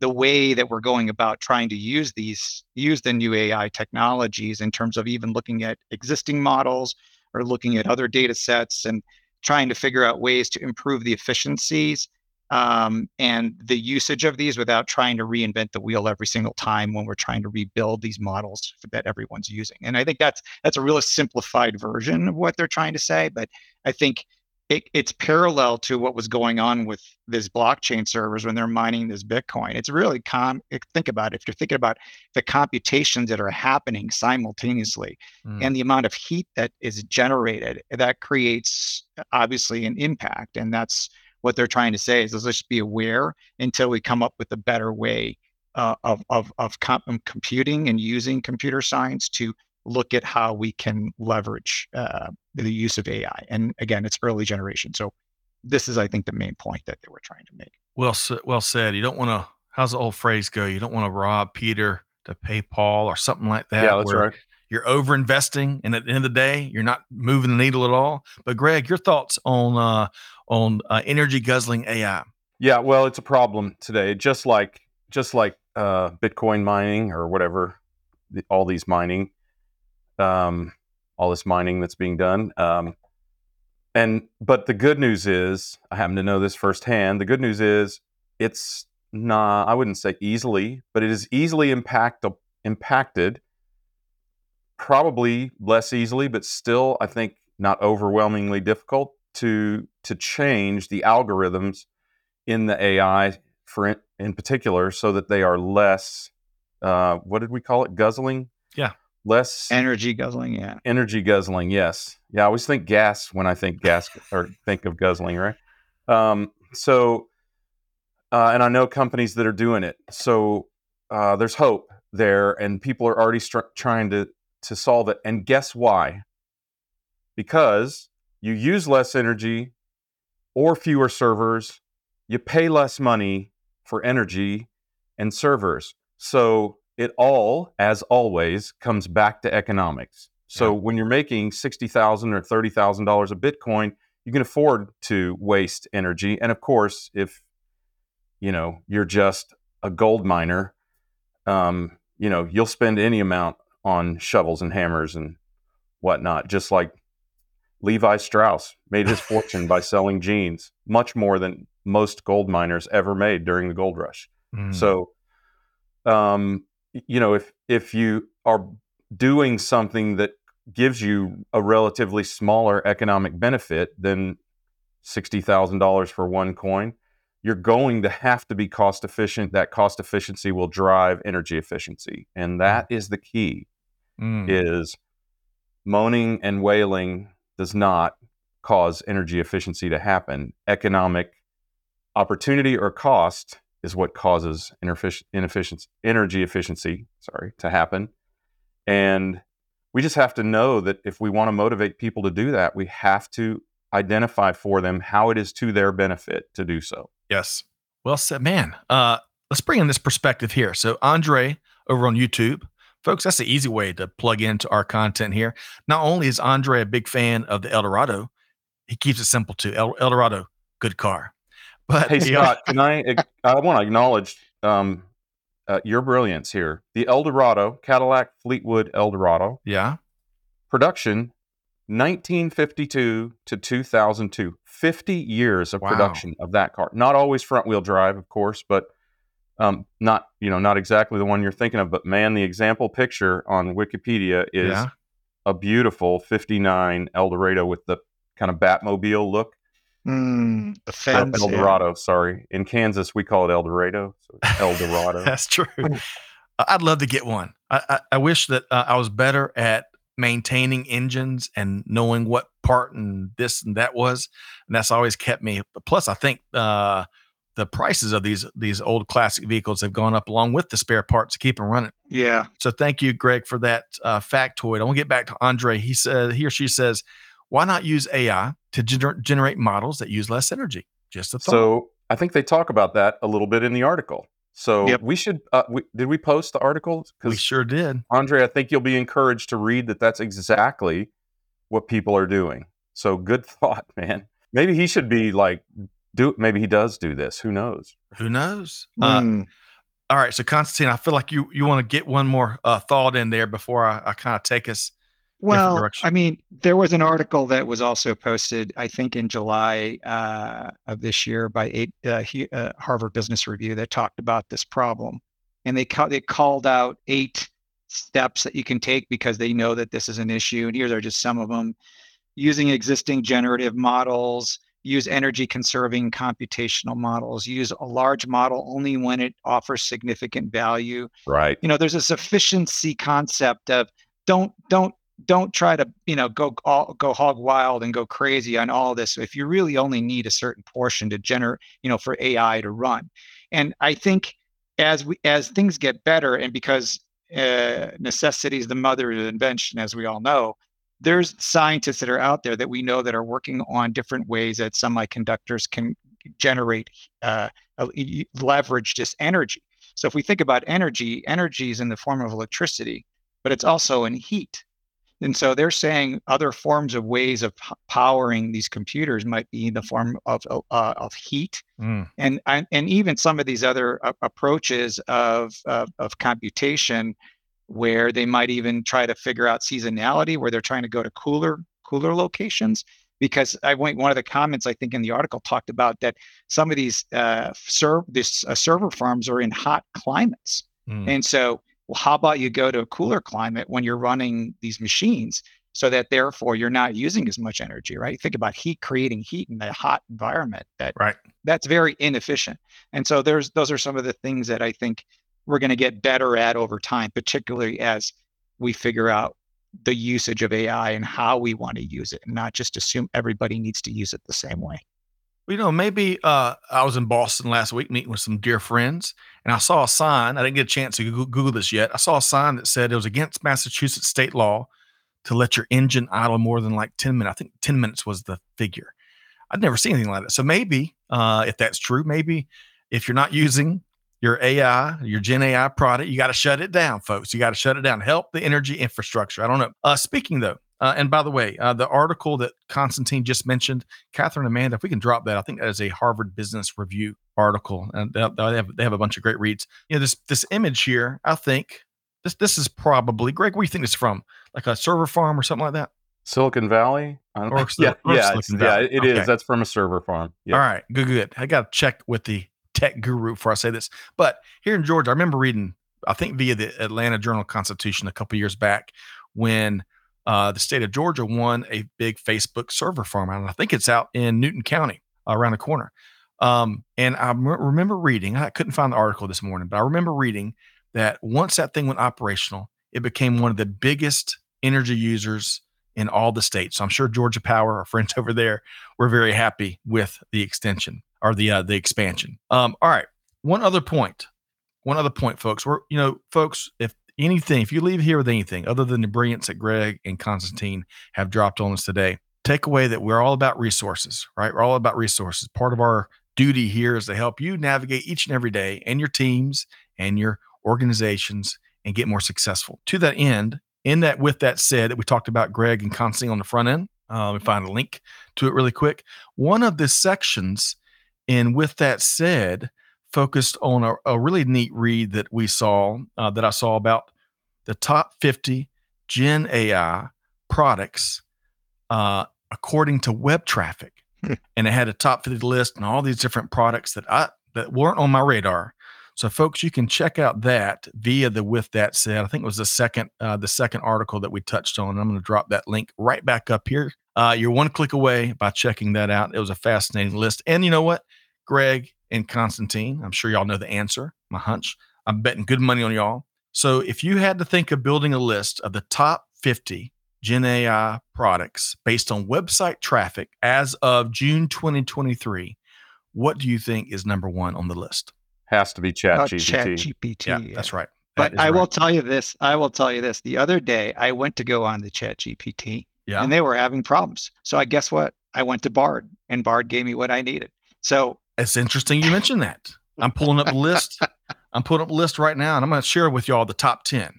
the way that we're going about trying to use these use the new AI technologies in terms of even looking at existing models or looking at other data sets and trying to figure out ways to improve the efficiencies um, and the usage of these without trying to reinvent the wheel every single time when we're trying to rebuild these models that everyone's using. And I think that's that's a really simplified version of what they're trying to say. But I think it, it's parallel to what was going on with this blockchain servers when they're mining this Bitcoin. It's really com. Think about it. If you're thinking about the computations that are happening simultaneously mm. and the amount of heat that is generated, that creates obviously an impact. And that's what they're trying to say is let's just be aware until we come up with a better way uh, of of of comp- computing and using computer science to look at how we can leverage uh, the use of AI. And again, it's early generation. So this is, I think, the main point that they were trying to make. Well, well said. You don't want to. How's the old phrase go? You don't want to rob Peter to pay Paul or something like that. Yeah, that's right. You're over investing, and at the end of the day, you're not moving the needle at all. But Greg, your thoughts on uh, on uh, energy guzzling AI? Yeah, well, it's a problem today. Just like just like uh, Bitcoin mining or whatever, the, all these mining um, all this mining that's being done. Um, and but the good news is, I happen to know this firsthand. The good news is, it's not. I wouldn't say easily, but it is easily impact impacted. Probably less easily, but still, I think not overwhelmingly difficult to to change the algorithms in the AI for in, in particular, so that they are less. Uh, what did we call it? Guzzling Yeah. Less Energy guzzling, yeah. energy guzzling. Yes. Yeah. I always think gas when I think gas or think of guzzling, right? Um, so, uh, and I know companies that are doing it. So uh, there's hope there, and people are already str- trying to to solve it. And guess why? Because you use less energy or fewer servers, you pay less money for energy and servers. So it all, as always, comes back to economics. So when you're making sixty thousand or thirty thousand dollars a Bitcoin, you can afford to waste energy. And of course, if you know you're just a gold miner, um, you know you'll spend any amount on shovels and hammers and whatnot. Just like Levi Strauss made his [LAUGHS] fortune by selling jeans, much more than most gold miners ever made during the gold rush. Mm. So, um, you know, if if you are doing something that gives you a relatively smaller economic benefit than sixty thousand dollars for one coin, you're going to have to be cost efficient. That cost efficiency will drive energy efficiency, and that is the key. Mm. Is moaning and wailing does not cause energy efficiency to happen. Economic opportunity or cost is what causes inefficiency, energy efficiency, sorry, to happen. And we just have to know that if we want to motivate people to do that, we have to identify for them how it is to their benefit to do so. Yes. Well said, man. Uh, let's bring in this perspective here. So, Andre over on YouTube, folks, that's the easy way to plug into our content here. Not only is Andre a big fan of the Eldorado, he keeps it simple too. El- Eldorado, good car. But Hey Scott, can I? I want to acknowledge um, uh, your brilliance here. The Eldorado, Cadillac Fleetwood Eldorado, yeah, production 1952 to 2002 50 years of Wow. production of that car not always front wheel drive of course but um, not you know not exactly the one you're thinking of but man the example picture on wikipedia is yeah, a beautiful 59 eldorado with the kind of batmobile look Mm, the Or fence. yeah. eldorado sorry in kansas we call it eldorado so it's [LAUGHS] eldorado that's true. I- I'd love to get one. I, I, I wish that uh, I was better at maintaining engines and knowing what part and this and that was, and that's always kept me. Plus, I think uh, the prices of these these old classic vehicles have gone up along with the spare parts to keep them running. Yeah. So thank you, Greg, for that uh, factoid. I want to get back to Andre. He said he or she says, why not use AI to gener- generate models that use less energy? Just a thought. so i think they talk about that a little bit in the article so Yep. we should uh, we, did we post the article we sure did. Andre, I think you'll be encouraged to read that that's exactly what people are doing. So good [LAUGHS] thought, man. Maybe he should be like, do maybe he does do this. Who knows? Who knows? Uh, Mm. All right, so Constantine, I feel like you you want to get one more uh, thought in there before I, I kind of take us. Well. I mean, there was an article that was also posted, I think, in July uh, of this year by eight, uh, he, uh, Harvard Business Review that talked about this problem, and they ca- they called out eight steps that you can take because they know that this is an issue. And here are just some of them: using existing generative models, use energy conserving computational models, use a large model only when it offers significant value Right. you know there's a sufficiency concept of don't don't don't try to you know go all, go hog wild and go crazy on all this if you really only need a certain portion to generate you know for ai to run and i think as we as things get better and because uh, necessity is the mother of invention as we all know there's scientists that are out there that we know that are working on different ways that semiconductors can generate uh, leverage this energy so if we think about energy, energy is in the form of electricity, but it's also in heat. And so they're saying other forms of ways of p- powering these computers might be in the form of uh, of heat, Mm, and and and even some of these other uh, approaches of, of of computation, where they might even try to figure out seasonality, where they're trying to go to cooler cooler locations. Because I went one of the comments I think in the article talked about that some of these uh, serve this uh, server farms are in hot climates. mm. And so, well, how about you go to a cooler climate when you're running these machines so that therefore you're not using as much energy, right? Think about heat creating heat in a hot environment that Right. that's very inefficient. And so there's those are some of the things that I think we're going to get better at over time, particularly as we figure out the usage of AI and how we want to use it, and not just assume everybody needs to use it the same way. You know, maybe uh, I was in Boston last week meeting with some dear friends, and I saw a sign. I didn't get a chance to Google, Google this yet. I saw a sign that said it was against Massachusetts state law to let your engine idle more than like 10 minutes. I think 10 minutes was the figure. I'd never seen anything like that. So maybe, uh, if that's true, maybe if you're not using your AI, your Gen AI product, you got to shut it down, folks. You got to shut it down. Help the energy infrastructure. I don't know. Uh, speaking though, uh, and by the way, uh, the article that Constantine just mentioned, Catherine Amanda, if we can drop that, I think that is a Harvard Business Review article, and they have they have a bunch of great reads. You know, this this image here, I think this this is probably Greg. Where do you think it's from? Like a server farm or something like that? Silicon Valley. Or, yeah, or yeah, yeah. It is. Okay. That's from a server farm. Yeah. All right, good, good. I got to check with the tech guru before I say this. But here in Georgia, I remember reading, I think via the Atlanta Journal Constitution a couple years back when uh, the state of Georgia won a big Facebook server farm. And I think it's out in Newton County uh, around the corner. Um, and I m- remember reading, I couldn't find the article this morning, but I remember reading that once that thing went operational, it became one of the biggest energy users in all the states. So I'm sure Georgia Power, our friends [LAUGHS] over there, were very happy with the extension or the uh, the expansion. Um, all right, one other point. one other point, folks. We're you know, folks, if anything, if you leave here with anything other than the brilliance that Greg and Constantine have dropped on us today, take away that we're all about resources, right? We're all about resources. Part of our duty here is to help you navigate each and every day and your teams and your organizations and get more successful. To that end, in that, with that said, that we talked about Greg and Constantine on the front end. Uh, let me find a link to it really quick. One of the sections in with that said focused on a, a really neat read that we saw uh, that I saw about the top 50 Gen AI products uh, according to web traffic, Hmm. and it had a top 50 list and all these different products that I that weren't on my radar. So, folks, you can check out that via the with that said. I think it was the second uh, the second article that we touched on. I'm going to drop that link right back up here. Uh, you're one click away by checking that out. It was a fascinating list. And you know what, Greg and Constantine, I'm sure y'all know the answer. My hunch. I'm betting good money on y'all. So, if you had to think of building a list of the top 50 Gen AI products based on website traffic as of June 2023, what do you think is number one on the list? Has to be Chat Uh, GPT. Yeah, yeah. that's right. But That is I will tell you this. I will tell you this. The other day, I went to go on the ChatGPT, Yeah. and they were having problems. So I guess what? I went to Bard, and Bard gave me what I needed. So It's interesting you mentioned that. I'm pulling up a list. [LAUGHS] I'm pulling up a list right now, and I'm going to share with y'all the top 10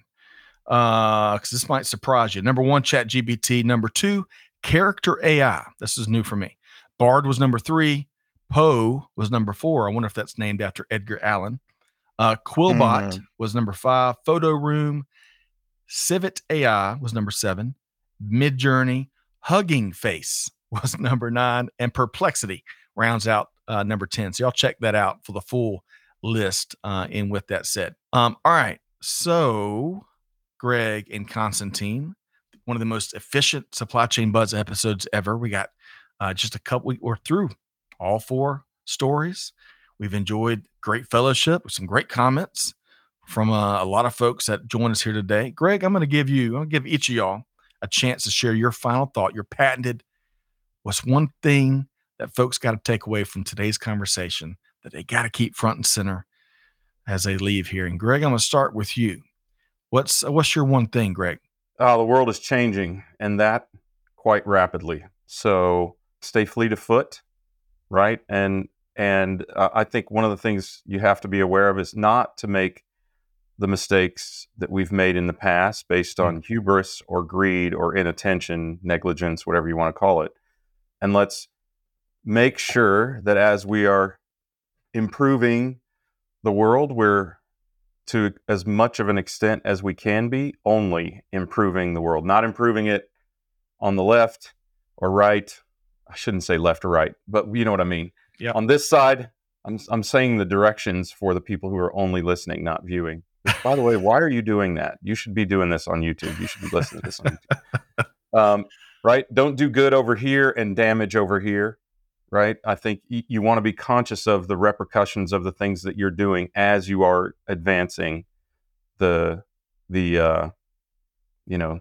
because this might surprise you. Number one, ChatGPT. Number two, Character AI. This is new for me. Bard was number three. Poe was number four. I wonder if that's named after Edgar Allan. Uh, Quillbot Mm. was number five. Photo Room, Civit AI was number seven. Midjourney, Hugging Face [LAUGHS] was number nine, and Perplexity rounds out uh, number 10. So y'all check that out for the full list. Uh, and with that said, um, all right. So Greg and Constantine, one of the most efficient supply chain buzz episodes ever. We got uh, just a couple. We, we're through all four stories. We've enjoyed great fellowship with some great comments from uh, a lot of folks that join us here today. Greg, I'm going to give you, I'm going to give each of y'all a chance to share your final thought, your patented, what's one thing that folks got to take away from today's conversation that they got to keep front and center as they leave here. And Greg, I'm going to start with you. What's what's your one thing, Greg? Uh, the world is changing, and that quite rapidly. So stay fleet of foot, right? And and uh, I think one of the things you have to be aware of is not to make the mistakes that we've made in the past based on hubris or greed or inattention, negligence, whatever you want to call it. And let's make sure that as we are improving the world, we're to as much of an extent as we can be only improving the world, not improving it on the left or right. I shouldn't say left or right, but you know what I mean. Yeah. On this side, I'm I'm saying the directions for the people who are only listening, not viewing. By the way, why are you doing that? You should be doing this on YouTube. You should be listening to this on YouTube. [LAUGHS] Um, right? Don't do good over here and damage over here. Right? I think y- you want to be conscious of the repercussions of the things that you're doing as you are advancing the the uh, you know,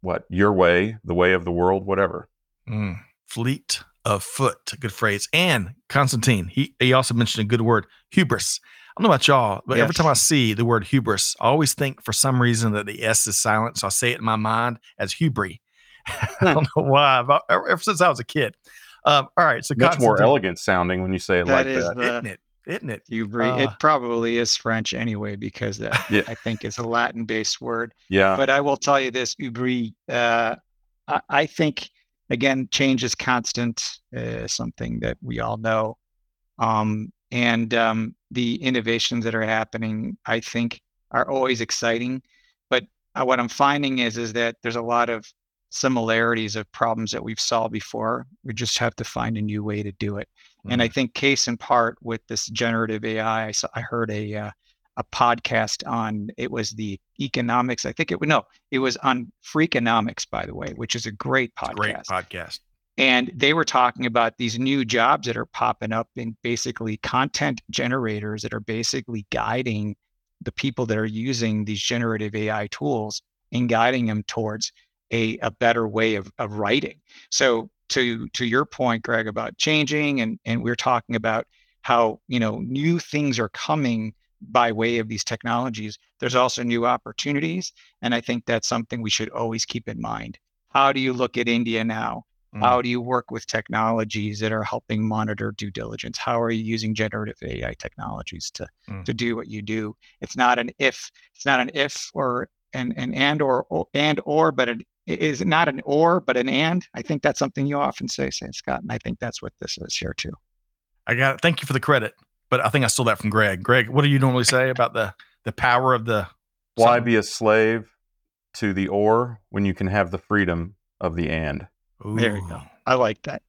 what your way, the way of the world, whatever. Mm, fleet of foot, good phrase. And Constantine, he he also mentioned a good word, hubris. I don't know about y'all, but every time I see the word hubris, I always think for some reason that the S is silent. So I say it in my mind as hubri. [LAUGHS] I don't know why. But ever since I was a kid. Um, all right. So Much more elegant sounding when you say it like That is that. the isn't it? Isn't it? hubris. it Uh, probably is French anyway, because that Yeah. I think is a Latin-based word. Yeah. but I will tell you this, Ubri. Uh, I, I think again, change is constant. Uh, something that we all know, um, and um, the innovations that are happening, I think, are always exciting. But uh, what I'm finding is is that there's a lot of similarities of problems that we've solved before. We just have to find a new way to do it. And I think case in part with this generative AI, I, saw, I heard a uh, a podcast on it was the economics. I think it would no, it was on Freakonomics, by the way, which is a great podcast. great podcast. And they were talking about these new jobs that are popping up in basically content generators that are basically guiding the people that are using these generative AI tools and guiding them towards a, a better way of, of writing. So to to your point, Greg, about changing and and we're talking about how you know new things are coming by way of these technologies. There's also new opportunities. And I think that's something we should always keep in mind. How do you look at India now? Mm. How do you work with technologies that are helping monitor due diligence? How are you using generative AI technologies to Mm. to do what you do? It's not an if, it's not an if or an an and or, or and or, but it is not an or, but an and. I think that's something you often say, say Scott, and I think that's what this is here too. I got it. Thank you for the credit. But I think I stole that from Greg. Greg, what do you normally say about the the power of the Why something? be a slave to the or when you can have the freedom of the and? There you go. I like that.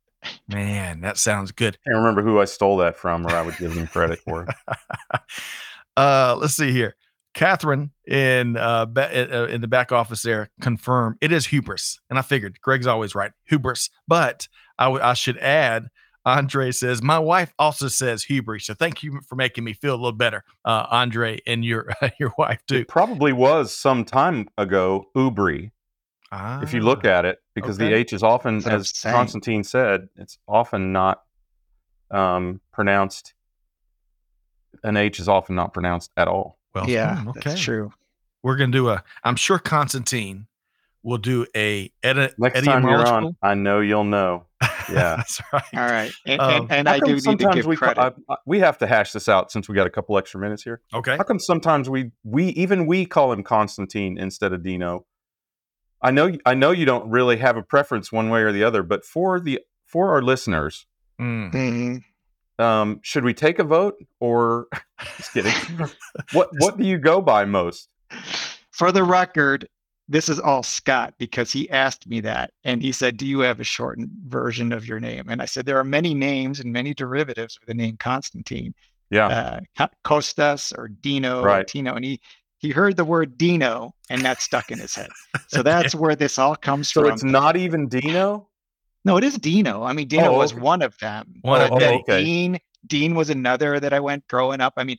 Man, that sounds good. Can't remember who I stole that from, or I would give them credit for it. [LAUGHS] uh, let's see here. Catherine in uh, ba- uh, in the back office there confirmed it is hubris, and I figured Greg's always right, hubris. But I I should add, Andre says my wife also says hubris, so thank you for making me feel a little better, uh, Andre, and your [LAUGHS] your wife too. It probably was some time ago, Ubri, if you look at it, because the. H is often, That's as saying. Constantine said, it's often not um, pronounced. An H is often not pronounced at all. Well, yeah, hmm, okay, that's true. we're gonna do a. I'm sure Constantine will do a edit. Next time you're on, I know you'll know. [LAUGHS] Yeah. that's right. All right, and, Um, and, and I do need to sometimes give we, credit. I, I- we have to hash this out since we got a couple extra minutes here. Okay. How come sometimes we we even we call him Constantine instead of Dino? I know I know you don't really have a preference one way or the other, but for the for our listeners, Mm. Um, should we take a vote or [LAUGHS] just kidding? what [LAUGHS] what do you go by most? For the record, this is all Scott because he asked me that and he said, Do you have a shortened version of your name? And I said, There are many names and many derivatives of the name Constantine, Yeah, uh, Costas or Dino or Tino. And he, he heard the word Dino and that stuck in his head. So that's where this all comes so from. it's not even Dino. No, it is Dino. I mean, Dino Oh, was okay. one of them. One of them. then okay. Dean, Dean was another that I went growing up. I mean,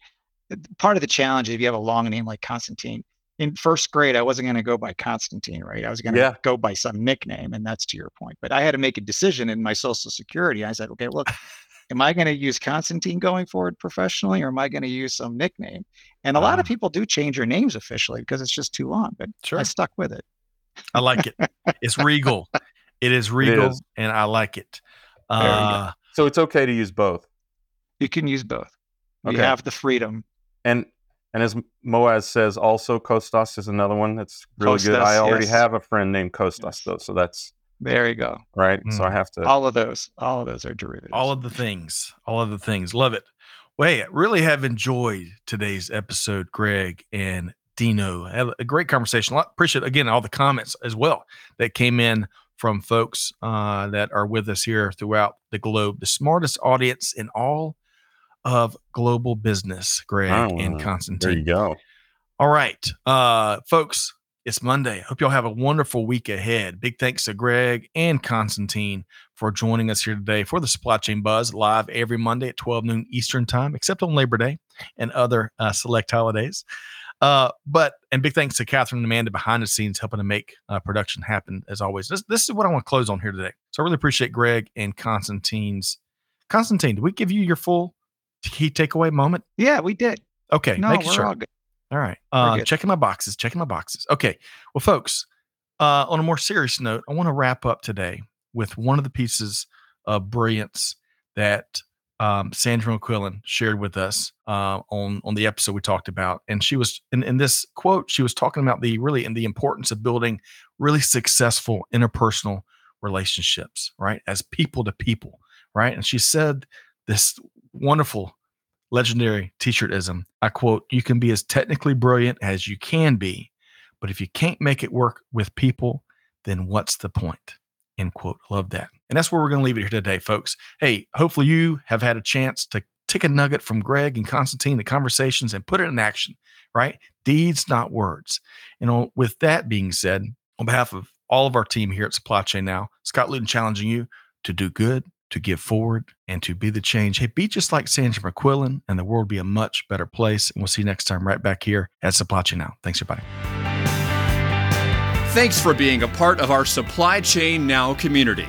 part of the challenge if you have a long name like Constantine. In first grade, I wasn't going to go by Constantine, right? I was going to Yeah. go by some nickname, and that's to your point. But I had to make a decision in my social security. I said, okay, look, [LAUGHS] am I going to use Constantine going forward professionally, or am I going to use some nickname? And a lot of Ah. people do change their names officially because it's just too long. But Sure. I stuck with it. I like it. It's regal. [LAUGHS] It is regal, is. and I like it. Uh, So it's okay to use both. You can use both. You have the freedom. And and as Moaz says, also Kostas is another one that's really good. I already yes. have a friend named Kostas Yes. though, so that's There you go. right. So Mm. I have to. All of those, all of those are derivatives. all of the things, all of the things. Love it. Wait, really have enjoyed today's episode, Greg and Dino. Had a great conversation. A lot, appreciate again all the comments as well that came in from folks uh, that are with us here throughout the globe. The smartest audience in all of global business, Greg Oh, and Constantine. there you go. All right, uh, folks, it's Monday. Hope y'all have a wonderful week ahead. Big thanks to Greg and Constantine for joining us here today for the Supply Chain Buzz live every Monday at 12 noon Eastern Time, except on Labor Day and other uh, select holidays. Uh, but and big thanks to Catherine and Amanda behind the scenes helping to make uh, production happen as always. This this is what I want to close on here today. So I really appreciate Greg and Constantine's. Constantine, did we give you your full key takeaway moment? Yeah, we did. Okay, No, making sure. all. All right. Uh, checking my boxes, checking my boxes. Okay. Well, folks, uh, on a more serious note, I want to wrap up today with one of the pieces of brilliance that um, Sandra MacQuillan shared with us uh, on on the episode we talked about. And she was in, in this quote, she was talking about the really and the importance of building really successful interpersonal relationships, right? As people to people, right? And she said this wonderful legendary t-shirtism. I quote, you can be as technically brilliant as you can be, but if you can't make it work with people, then what's the point? End quote. Love that. And that's where we're going to leave it here today, folks. Hey, hopefully you have had a chance to take a nugget from Greg and Constantine, the conversations, and put it in action, right? Deeds, not words. And on, with that being said, on behalf of all of our team here at Supply Chain Now, Scott Luton challenging you to do good, to give forward, and to be the change. Hey, be just like Sandra MacQuillan, and the world be a much better place. And we'll see you next time right back here at Supply Chain Now. Thanks, everybody. Thanks for being a part of our Supply Chain Now community.